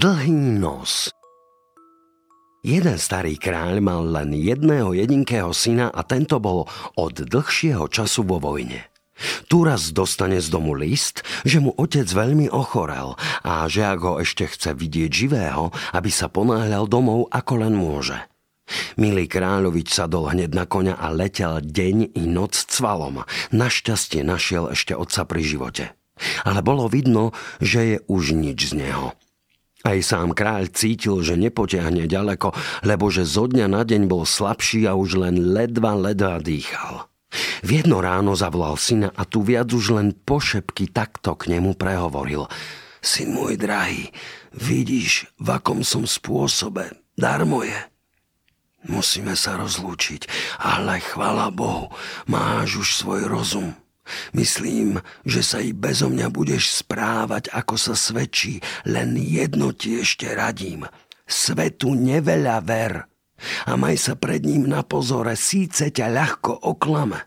Dlhý nos Jeden starý kráľ mal len jedného jedinkého syna a tento bol od dlhšieho času vo vojne. Tu raz dostane z domu list, že mu otec veľmi ochorel a že ak ho ešte chce vidieť živého, aby sa ponáhľal domov ako len môže. Milý kráľovič sadol hneď na koňa a letel deň i noc cvalom. Našťastie našiel ešte otca pri živote. Ale bolo vidno, že je už nič z neho. Aj sám kráľ cítil, že nepotiahne ďaleko, lebo že zo dňa na deň bol slabší a už len ledva, ledva dýchal. V jedno ráno zavolal syna a tu viac už len pošepky takto k nemu prehovoril. Syn môj drahý, vidíš, v akom som spôsobe, darmo je. Musíme sa rozlúčiť, ale chvala Bohu, máš už svoj rozum. Myslím, že sa i bezo mňa budeš správať, ako sa svedčí, len jedno ti ešte radím. Svetu neveľa ver a maj sa pred ním na pozore, síce ťa ľahko oklame.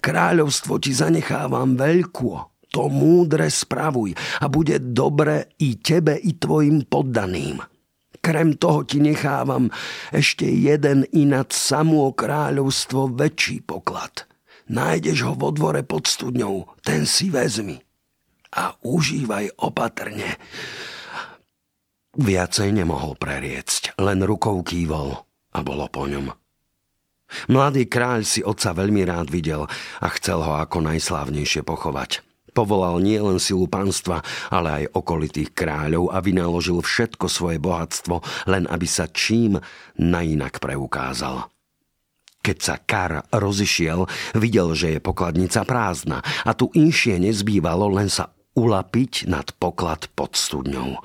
Kráľovstvo ti zanechávam veľkú, to múdre spravuj a bude dobre i tebe, i tvojim poddaným. Krem toho ti nechávam ešte jeden ináč samo kráľovstvo väčší poklad – Nájdeš ho vo dvore pod studňou, ten si vezmi. A užívaj opatrne. Viacej nemohol preriecť, len rukou kývol a bolo po ňom. Mladý kráľ si otca veľmi rád videl a chcel ho ako najslávnejšie pochovať. Povolal nielen silu panstva, ale aj okolitých kráľov a vynaložil všetko svoje bohatstvo, len aby sa čím nainak preukázal. Keď sa Kar rozišiel, videl, že je pokladnica prázdna a tu inšie nezbývalo len sa ulapiť nad poklad pod studňou.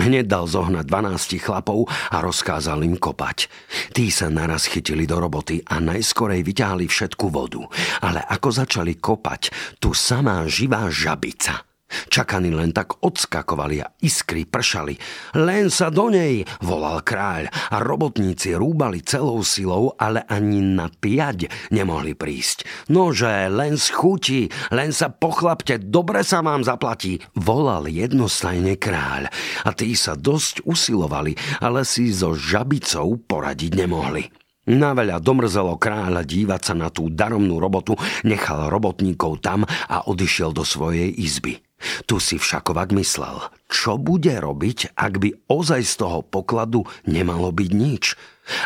Hneď dal zohnať 12 chlapov a rozkázal im kopať. Tí sa naraz chytili do roboty a najskorej vyťahli všetku vodu. Ale ako začali kopať, tu samá živá žabica – Čakaní len tak odskakovali a iskry pršali. Len sa do nej, volal kráľ a robotníci rúbali celou silou, ale ani na piať nemohli prísť. Nože, len schutí, len sa pochlapte, dobre sa vám zaplatí, volal jednostajne kráľ. A tí sa dosť usilovali, ale si so žabicou poradiť nemohli. Naveľa domrzelo kráľa dívať sa na tú daromnú robotu, nechal robotníkov tam a odišiel do svojej izby. Tu si všakovak myslel, čo bude robiť, ak by ozaj z toho pokladu nemalo byť nič.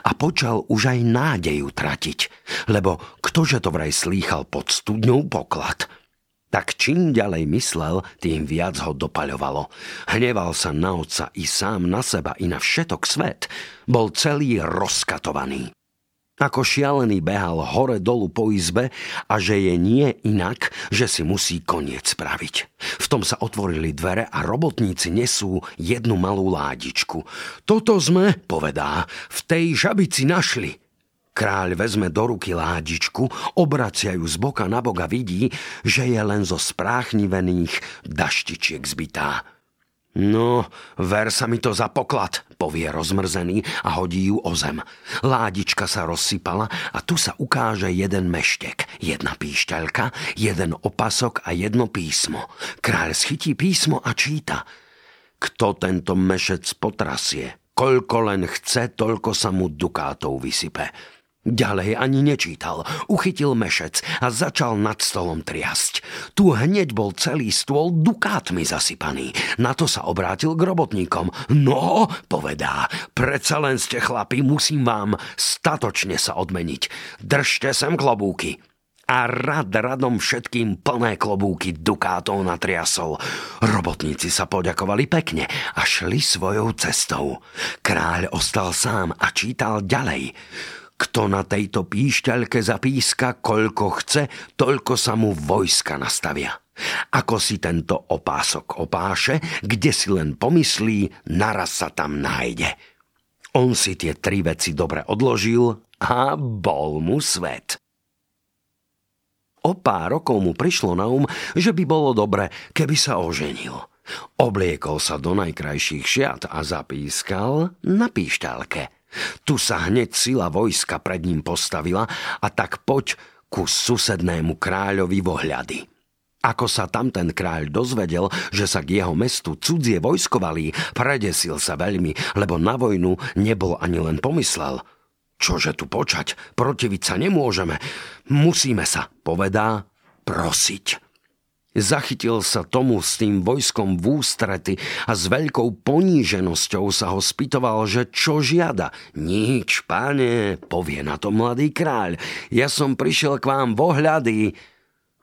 A počal už aj nádeju tratiť, lebo ktože to vraj slýchal pod studňou poklad. Tak čím ďalej myslel, tým viac ho dopaľovalo. Hneval sa na otca i sám na seba i na všetok svet. Bol celý rozkatovaný. Ako šialený behal hore dolu po izbe a že je nie inak, že si musí koniec spraviť. V tom sa otvorili dvere a robotníci nesú jednu malú ládičku. Toto sme, povedá, v tej žabici našli. Kráľ vezme do ruky ládičku, obraciajú z boka na boga vidí, že je len zo spráchnivených daštičiek zbytá. No, ver sa mi to za poklad, povie rozmrzený a hodí ju o zem. Ládička sa rozsypala a tu sa ukáže jeden meštek, jedna píšťalka, jeden opasok a jedno písmo. Kráľ schytí písmo a číta. Kto tento mešec potrasie? Koľko len chce, toľko sa mu dukátov vysype. Ďalej ani nečítal. Uchytil mešec a začal nad stolom triasť. Tu hneď bol celý stôl dukátmi zasypaný. Na to sa obrátil k robotníkom. No, povedá, predsa len ste chlapi, musím vám statočne sa odmeniť. Držte sem klobúky a rad radom všetkým plné klobúky dukátov natriasol. Robotníci sa poďakovali pekne a šli svojou cestou. Kráľ ostal sám a čítal ďalej. Kto na tejto píšťaľke zapíska, koľko chce, toľko sa mu vojska nastavia. Ako si tento opások opáše, kde si len pomyslí, naraz sa tam nájde. On si tie tri veci dobre odložil a bol mu svet. O pár rokov mu prišlo na um, že by bolo dobre, keby sa oženil. Obliekol sa do najkrajších šiat a zapískal na píšťalke – tu sa hneď sila vojska pred ním postavila a tak poď ku susednému kráľovi vohľady. Ako sa tam ten kráľ dozvedel, že sa k jeho mestu cudzie vojskovalí, predesil sa veľmi, lebo na vojnu nebol ani len pomyslel. Čože tu počať? Protiviť sa nemôžeme. Musíme sa, povedá, prosiť. Zachytil sa tomu s tým vojskom v ústrety a s veľkou poníženosťou sa ho spýtoval, že čo žiada. Nič, páne, povie na to mladý kráľ. Ja som prišiel k vám v ohľady.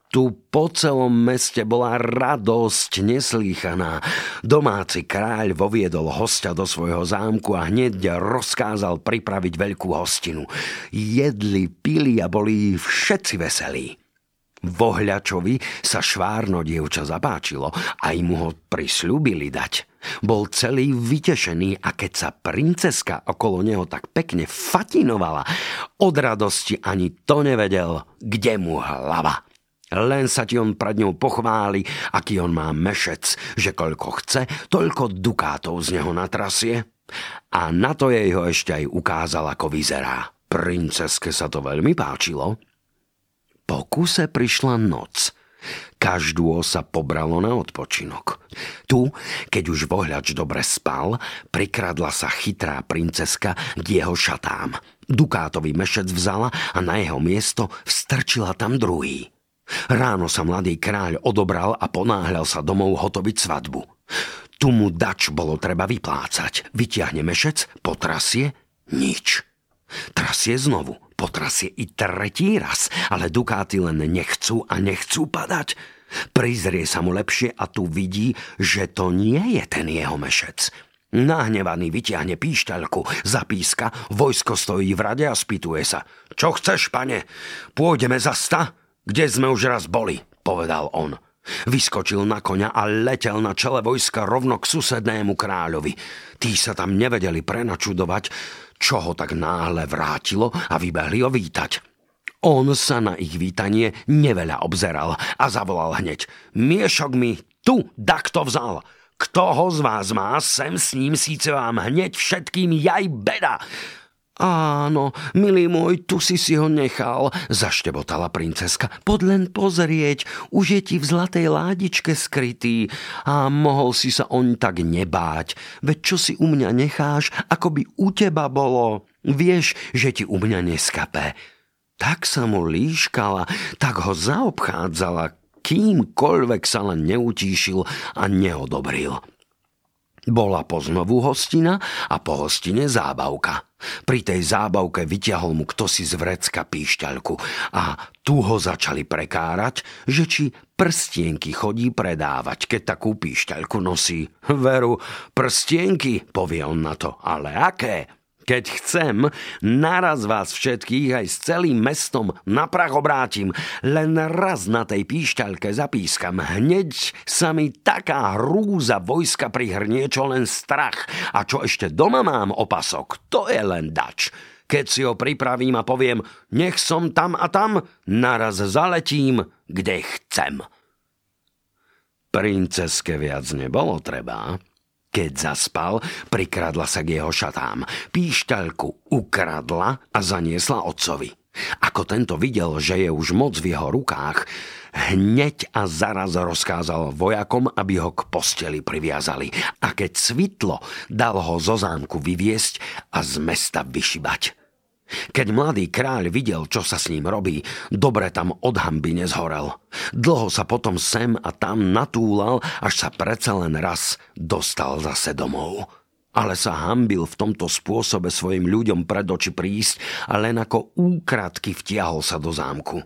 Tu po celom meste bola radosť neslýchaná. Domáci kráľ voviedol hostia do svojho zámku a hneď rozkázal pripraviť veľkú hostinu. Jedli, pili a boli všetci veselí. Vohľačovi sa švárno dievča zapáčilo a im ho prisľúbili dať. Bol celý vytešený a keď sa princeska okolo neho tak pekne fatinovala, od radosti ani to nevedel, kde mu hlava. Len sa ti on pred ňou pochváli, aký on má mešec, že koľko chce, toľko dukátov z neho natrasie. A na to jej ho ešte aj ukázal, ako vyzerá. Princeske sa to veľmi páčilo po kuse prišla noc. Každú sa pobralo na odpočinok. Tu, keď už vohľač dobre spal, prikradla sa chytrá princeska k jeho šatám. Dukátový mešec vzala a na jeho miesto vstrčila tam druhý. Ráno sa mladý kráľ odobral a ponáhľal sa domov hotoviť svadbu. Tu mu dač bolo treba vyplácať. Vytiahne mešec, potrasie, nič. Trasie znovu, potrasie i tretí raz, ale dukáty len nechcú a nechcú padať. Prizrie sa mu lepšie a tu vidí, že to nie je ten jeho mešec. Nahnevaný vyťahne píšťalku, zapíska, vojsko stojí v rade a spýtuje sa. Čo chceš, pane? Pôjdeme za sta? Kde sme už raz boli, povedal on. Vyskočil na koňa a letel na čele vojska rovno k susednému kráľovi. Tí sa tam nevedeli prenačudovať, čo ho tak náhle vrátilo a vybehli ho vítať. On sa na ich vítanie neveľa obzeral a zavolal hneď. Miešok mi tu dakto vzal. Kto ho z vás má, sem s ním síce vám hneď všetkým jaj beda. Áno, milý môj, tu si si ho nechal, zaštebotala princeska. Pod len pozrieť, už je ti v zlatej ládičke skrytý a mohol si sa oň tak nebáť. Veď čo si u mňa necháš, ako by u teba bolo. Vieš, že ti u mňa neskapé. Tak sa mu líškala, tak ho zaobchádzala, kýmkoľvek sa len neutíšil a neodobril. Bola poznovu hostina a po hostine zábavka. Pri tej zábavke vyťahol mu kto si z vrecka píšťaľku a tu ho začali prekárať, že či prstienky chodí predávať, keď takú píšťaľku nosí. Veru, prstienky, povie on na to, ale aké? Keď chcem, naraz vás všetkých aj s celým mestom na prach obrátim. Len raz na tej píšťalke zapískam. Hneď sa mi taká hrúza vojska prihrnie, čo len strach. A čo ešte doma mám opasok, to je len dač. Keď si ho pripravím a poviem, nech som tam a tam, naraz zaletím, kde chcem. Princeske viac nebolo treba. Keď zaspal, prikradla sa k jeho šatám. Píšťalku ukradla a zaniesla otcovi. Ako tento videl, že je už moc v jeho rukách, hneď a zaraz rozkázal vojakom, aby ho k posteli priviazali. A keď svitlo, dal ho zo zámku vyviesť a z mesta vyšibať. Keď mladý kráľ videl, čo sa s ním robí, dobre tam od hamby nezhorel. Dlho sa potom sem a tam natúlal, až sa predsa len raz dostal zase domov. Ale sa hambil v tomto spôsobe svojim ľuďom pred oči prísť a len ako úkratky vtiahol sa do zámku.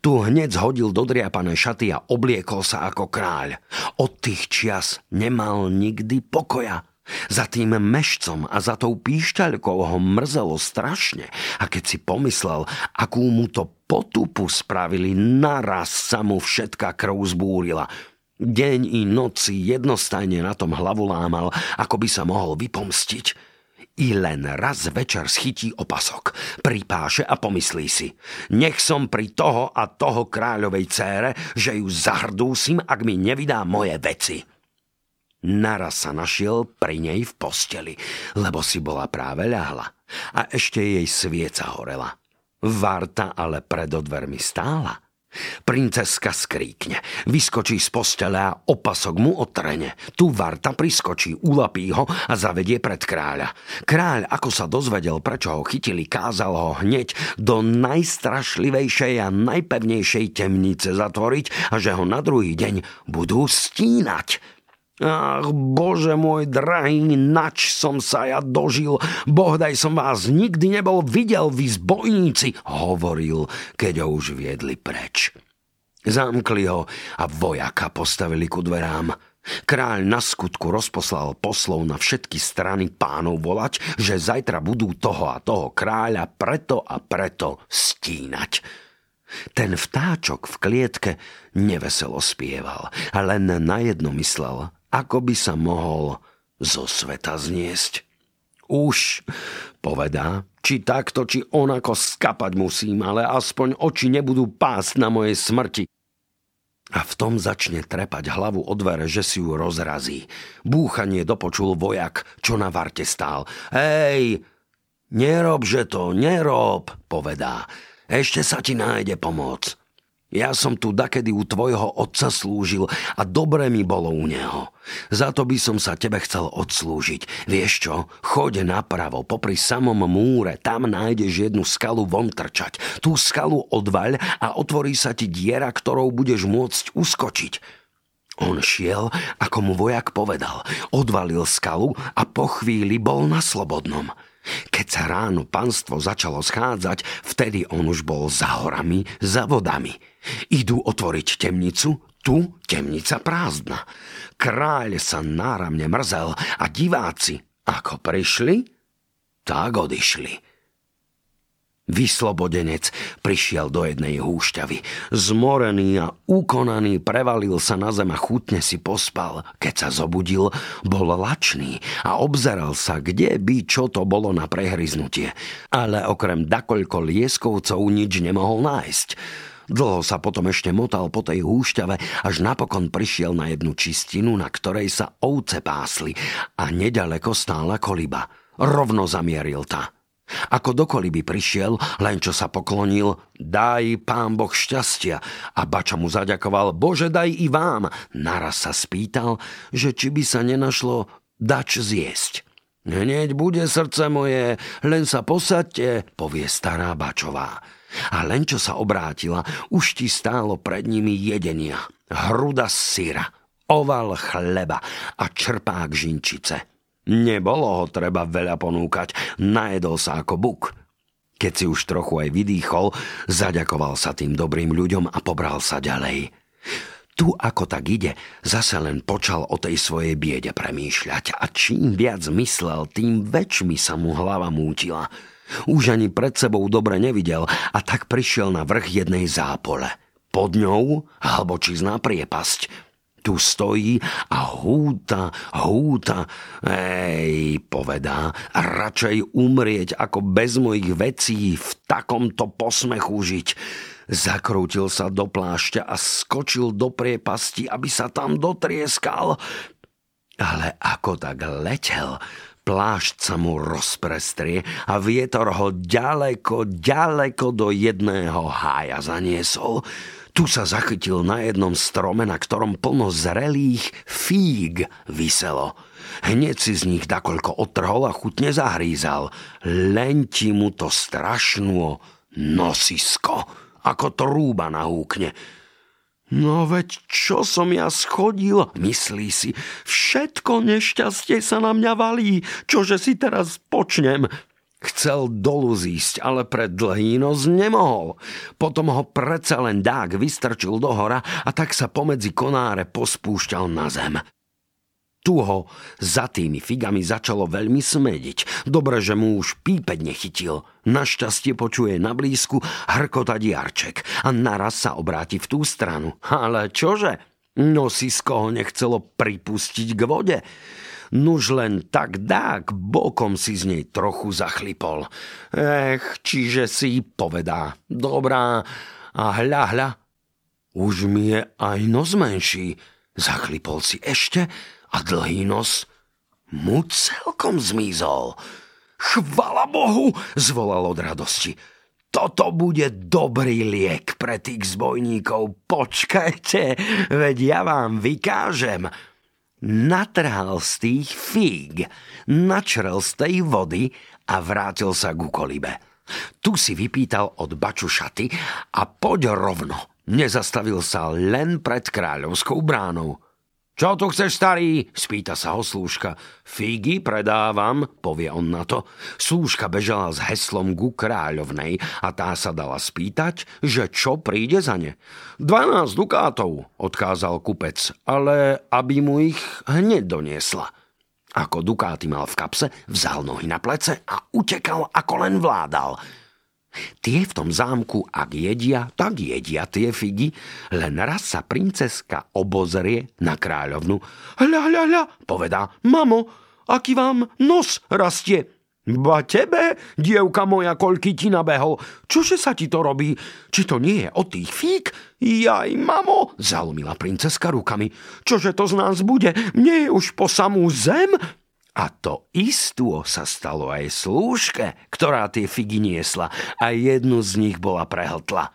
Tu hneď zhodil dodriapané šaty a obliekol sa ako kráľ. Od tých čias nemal nikdy pokoja – za tým mešcom a za tou píšťaľkou ho mrzelo strašne a keď si pomyslel, akú mu to potupu spravili, naraz sa mu všetká krv zbúrila. Deň i noci jednostajne na tom hlavu lámal, ako by sa mohol vypomstiť. I len raz večer schytí opasok, pripáše a pomyslí si. Nech som pri toho a toho kráľovej cére, že ju zahrdúsim, ak mi nevydá moje veci. Naraz sa našiel pri nej v posteli, lebo si bola práve ľahla a ešte jej svieca horela. Varta ale pred odvermi stála. Princeska skríkne, vyskočí z postele a opasok mu otrene. Tu Varta priskočí, ulapí ho a zavedie pred kráľa. Kráľ, ako sa dozvedel, prečo ho chytili, kázal ho hneď do najstrašlivejšej a najpevnejšej temnice zatvoriť a že ho na druhý deň budú stínať. Ach, bože môj drahý, nač som sa ja dožil. Bohdaj som vás nikdy nebol videl, vy zbojníci, hovoril, keď ho už viedli preč. Zamkli ho a vojaka postavili ku dverám. Kráľ na skutku rozposlal poslov na všetky strany pánov volať, že zajtra budú toho a toho kráľa preto a preto stínať. Ten vtáčok v klietke neveselo spieval len na jedno myslel ako by sa mohol zo sveta zniesť. Už, povedá, či takto, či onako skapať musím, ale aspoň oči nebudú pásť na mojej smrti. A v tom začne trepať hlavu o dvere, že si ju rozrazí. Búchanie dopočul vojak, čo na varte stál. Hej, nerob, že to, nerob, povedá. Ešte sa ti nájde pomoc. Ja som tu dakedy u tvojho otca slúžil a dobre mi bolo u neho. Za to by som sa tebe chcel odslúžiť. Vieš čo? Choď napravo, popri samom múre, tam nájdeš jednu skalu von trčať. Tú skalu odvaľ a otvorí sa ti diera, ktorou budeš môcť uskočiť. On šiel, ako mu vojak povedal. Odvalil skalu a po chvíli bol na slobodnom. Keď sa ráno panstvo začalo schádzať, vtedy on už bol za horami, za vodami. Idú otvoriť temnicu, tu temnica prázdna. Kráľ sa náramne mrzel a diváci, ako prišli, tak odišli. Vyslobodenec prišiel do jednej húšťavy. Zmorený a ukonaný prevalil sa na zem a chutne si pospal. Keď sa zobudil, bol lačný a obzeral sa, kde by čo to bolo na prehryznutie. Ale okrem dakoľko lieskovcov nič nemohol nájsť. Dlho sa potom ešte motal po tej húšťave, až napokon prišiel na jednu čistinu, na ktorej sa ovce pásli a nedaleko stála koliba. Rovno zamieril ta. Ako dokoli by prišiel, len čo sa poklonil, daj pán Boh šťastia a bača mu zaďakoval, Bože daj i vám. Naraz sa spýtal, že či by sa nenašlo dač zjesť. Hneď bude srdce moje, len sa posadte, povie stará bačová. A len čo sa obrátila, už ti stálo pred nimi jedenia. Hruda syra, oval chleba a čerpák žinčice – Nebolo ho treba veľa ponúkať, najedol sa ako buk. Keď si už trochu aj vydýchol, zaďakoval sa tým dobrým ľuďom a pobral sa ďalej. Tu ako tak ide, zase len počal o tej svojej biede premýšľať a čím viac myslel, tým väčšmi sa mu hlava mútila. Už ani pred sebou dobre nevidel a tak prišiel na vrch jednej zápole. Pod ňou hlbočizná priepasť. Tu stojí a húta, húta. Ej, povedá, radšej umrieť, ako bez mojich vecí v takomto posmechu žiť. Zakrútil sa do plášťa a skočil do priepasti, aby sa tam dotrieskal. Ale ako tak letel, plášť sa mu rozprestrie a vietor ho ďaleko, ďaleko do jedného hája zaniesol. Tu sa zachytil na jednom strome, na ktorom plno zrelých fíg vyselo. Hneď si z nich dakoľko otrhol a chutne zahrízal. Len ti mu to strašnuo nosisko, ako trúba na húkne. No veď čo som ja schodil, myslí si, všetko nešťastie sa na mňa valí, čože si teraz počnem. Chcel dolu zísť, ale pred dlhý nos nemohol. Potom ho predsa len dák vystrčil do hora a tak sa pomedzi konáre pospúšťal na zem. Tu ho za tými figami začalo veľmi smediť. Dobre, že mu už pípeť nechytil. Našťastie počuje na blízku hrkota diarček a naraz sa obráti v tú stranu. Ale čože? Nosisko ho nechcelo pripustiť k vode. Nuž len tak dák bokom si z nej trochu zachlipol. Ech, čiže si povedá. Dobrá, a hľa, hľa. Už mi je aj nos menší. Zachlipol si ešte a dlhý nos mu celkom zmizol. Chvala Bohu, zvolal od radosti. toto bude dobrý liek pre tých zbojníkov. Počkajte, veď ja vám vykážem. Natrhal z tých fíg, načrel z tej vody a vrátil sa ku kolibe. Tu si vypýtal od baču šaty a poď rovno. Nezastavil sa len pred kráľovskou bránou. Čo tu chceš, starý? Spýta sa ho slúžka. Figy predávam, povie on na to. Slúžka bežala s heslom ku kráľovnej a tá sa dala spýtať, že čo príde za ne. 12 dukátov, odkázal kupec, ale aby mu ich hneď doniesla. Ako dukáty mal v kapse, vzal nohy na plece a utekal, ako len vládal – Tie v tom zámku, ak jedia, tak jedia tie figy, len raz sa princeska obozrie na kráľovnu. Hľa, hľa, hľa, povedá, mamo, aký vám nos rastie? Ba tebe, dievka moja, koľky ti nabehol. Čože sa ti to robí? Či to nie je od tých fík? Jaj, mamo, zalomila princeska rukami. Čože to z nás bude? Mne je už po samú zem? A to istú sa stalo aj slúžke, ktorá tie figy niesla a jednu z nich bola prehltla.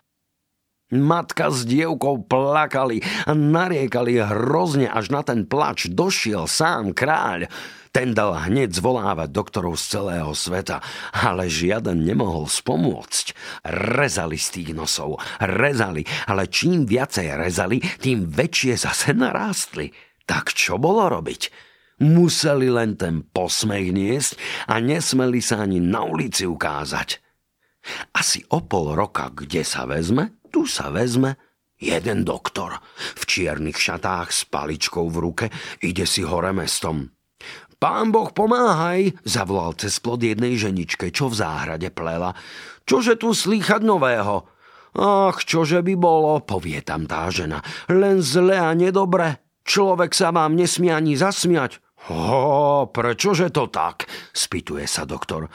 Matka s dievkou plakali a nariekali hrozne, až na ten plač došiel sám kráľ. Ten dal hneď zvolávať doktorov z celého sveta, ale žiaden nemohol spomôcť. Rezali z tých nosov, rezali, ale čím viacej rezali, tým väčšie zase narástli. Tak čo bolo robiť? Museli len ten posmech niesť a nesmeli sa ani na ulici ukázať. Asi o pol roka, kde sa vezme, tu sa vezme jeden doktor. V čiernych šatách s paličkou v ruke ide si hore mestom. Pán Boh pomáhaj, zavolal cez plod jednej ženičke, čo v záhrade plela. Čože tu slýchať nového? Ach, čože by bolo, povie tam tá žena. Len zle a nedobre. Človek sa vám nesmie ani zasmiať. Ho, prečože to tak? spýtuje sa doktor.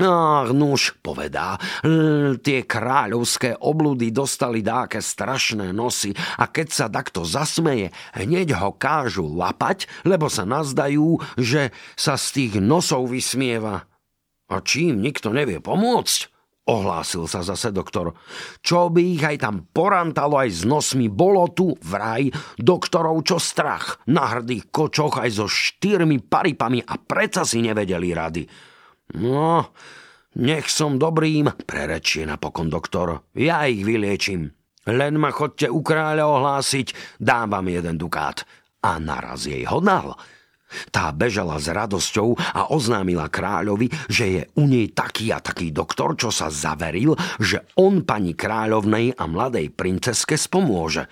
Ach, nuž, povedá, tie kráľovské obludy dostali dáke strašné nosy a keď sa takto zasmeje, hneď ho kážu lapať, lebo sa nazdajú, že sa z tých nosov vysmieva. A čím nikto nevie pomôcť? Ohlásil sa zase doktor. Čo by ich aj tam porantalo aj s nosmi, bolo tu vraj doktorov čo strach. Na hrdých kočoch aj so štyrmi paripami a predsa si nevedeli rady. No, nech som dobrým, prerečie napokon doktor. Ja ich vyliečím. Len ma chodte u kráľa ohlásiť, dám vám jeden dukát. A naraz jej ho dal. Tá bežala s radosťou a oznámila kráľovi, že je u nej taký a taký doktor, čo sa zaveril, že on pani kráľovnej a mladej princeske spomôže.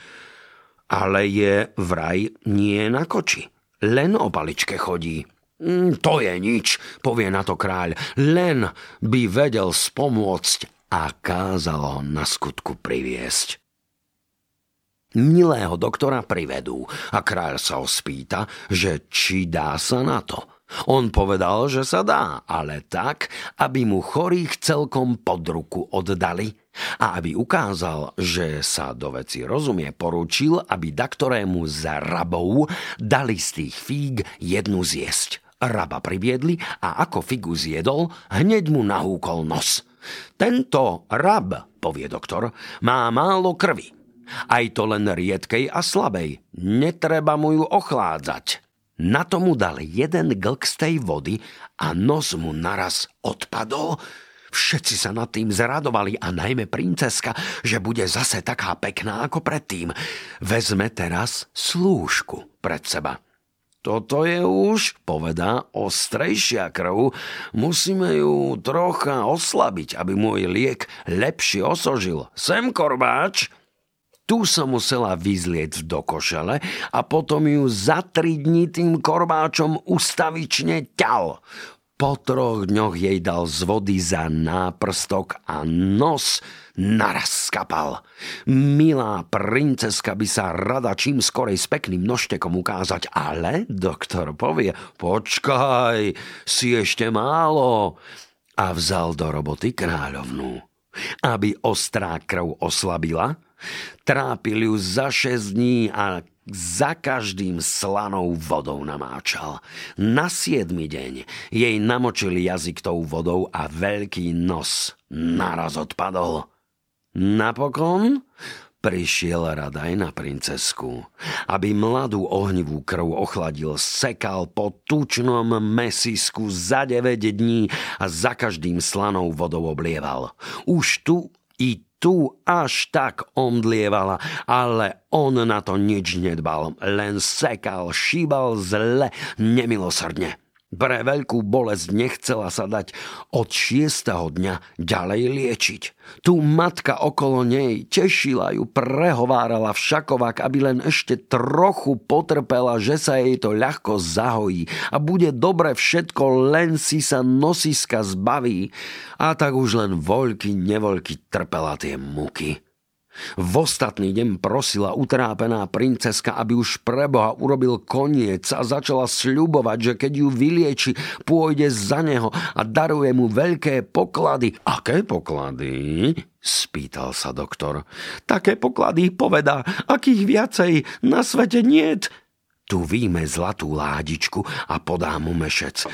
Ale je vraj nie na koči. Len o paličke chodí. Mm, to je nič, povie na to kráľ. Len by vedel spomôcť a kázal ho na skutku priviesť. Milého doktora privedú a kráľ sa ho spýta, že či dá sa na to. On povedal, že sa dá, ale tak, aby mu chorých celkom pod ruku oddali a aby ukázal, že sa do veci rozumie, poručil, aby daktorému za rabou dali z tých fíg jednu zjesť. Raba priviedli a ako figu zjedol, hneď mu nahúkol nos. Tento rab, povie doktor, má málo krvi aj to len riedkej a slabej. Netreba mu ju ochládzať. Na tomu dal jeden glk z tej vody a nos mu naraz odpadol. Všetci sa nad tým zradovali a najmä princeska, že bude zase taká pekná ako predtým. Vezme teraz slúžku pred seba. Toto je už, povedá, ostrejšia krv. Musíme ju trocha oslabiť, aby môj liek lepšie osožil. Sem, korbáč! Tu som musela vyzlieť do košele a potom ju za tri dní tým korbáčom ustavične ťal. Po troch dňoch jej dal z vody za náprstok a nos naraz skapal. Milá princeska by sa rada čím skorej s pekným nožtekom ukázať, ale doktor povie, počkaj, si ešte málo. A vzal do roboty kráľovnú. Aby ostrá krv oslabila, Trápil ju za šesť dní a za každým slanou vodou namáčal. Na siedmy deň jej namočili jazyk tou vodou a veľký nos naraz odpadol. Napokon prišiel rad aj na princesku. Aby mladú ohnivú krv ochladil, sekal po tučnom mesisku za 9 dní a za každým slanou vodou oblieval. Už tu i tu až tak omdlievala, ale on na to nič nedbal, len sekal, šíbal zle, nemilosrdne. Pre veľkú bolesť nechcela sa dať od šiestého dňa ďalej liečiť. Tu matka okolo nej tešila ju, prehovárala všakovak, aby len ešte trochu potrpela, že sa jej to ľahko zahojí a bude dobre všetko, len si sa nosiska zbaví. A tak už len voľky nevoľky trpela tie muky. V ostatný deň prosila utrápená princeska, aby už preboha urobil koniec a začala sľubovať, že keď ju vylieči, pôjde za neho a daruje mu veľké poklady. Aké poklady? spýtal sa doktor. Také poklady povedá, akých viacej na svete niet. Tu víme zlatú ládičku a podá mu mešec.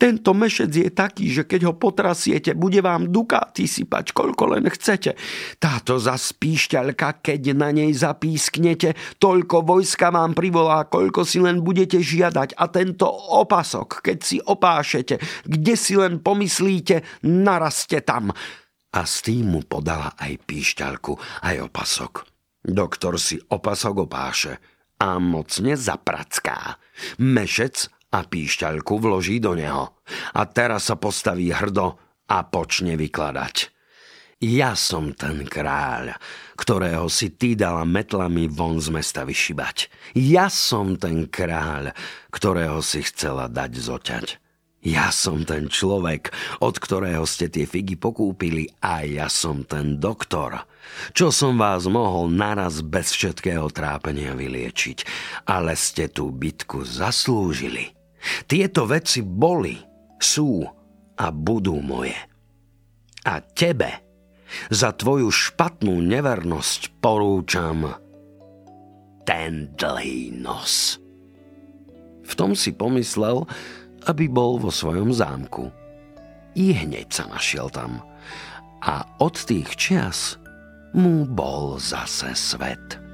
Tento mešec je taký, že keď ho potrasiete, bude vám dukáty sypať, koľko len chcete. Táto zaspíšťalka, keď na nej zapísknete, toľko vojska vám privolá, koľko si len budete žiadať. A tento opasok, keď si opášete, kde si len pomyslíte, naraste tam. A s tým mu podala aj píšťalku, aj opasok. Doktor si opasok opáše a mocne zapracká. Mešec a píšťaľku vloží do neho. A teraz sa postaví hrdo a počne vykladať. Ja som ten kráľ, ktorého si ty dala metlami von z mesta vyšibať. Ja som ten kráľ, ktorého si chcela dať zoťať. Ja som ten človek, od ktorého ste tie figy pokúpili a ja som ten doktor, čo som vás mohol naraz bez všetkého trápenia vyliečiť, ale ste tú bitku zaslúžili. Tieto veci boli, sú a budú moje. A tebe za tvoju špatnú nevernosť porúčam ten dlhý nos. V tom si pomyslel, aby bol vo svojom zámku. I hneď sa našiel tam. A od tých čias mu bol zase svet.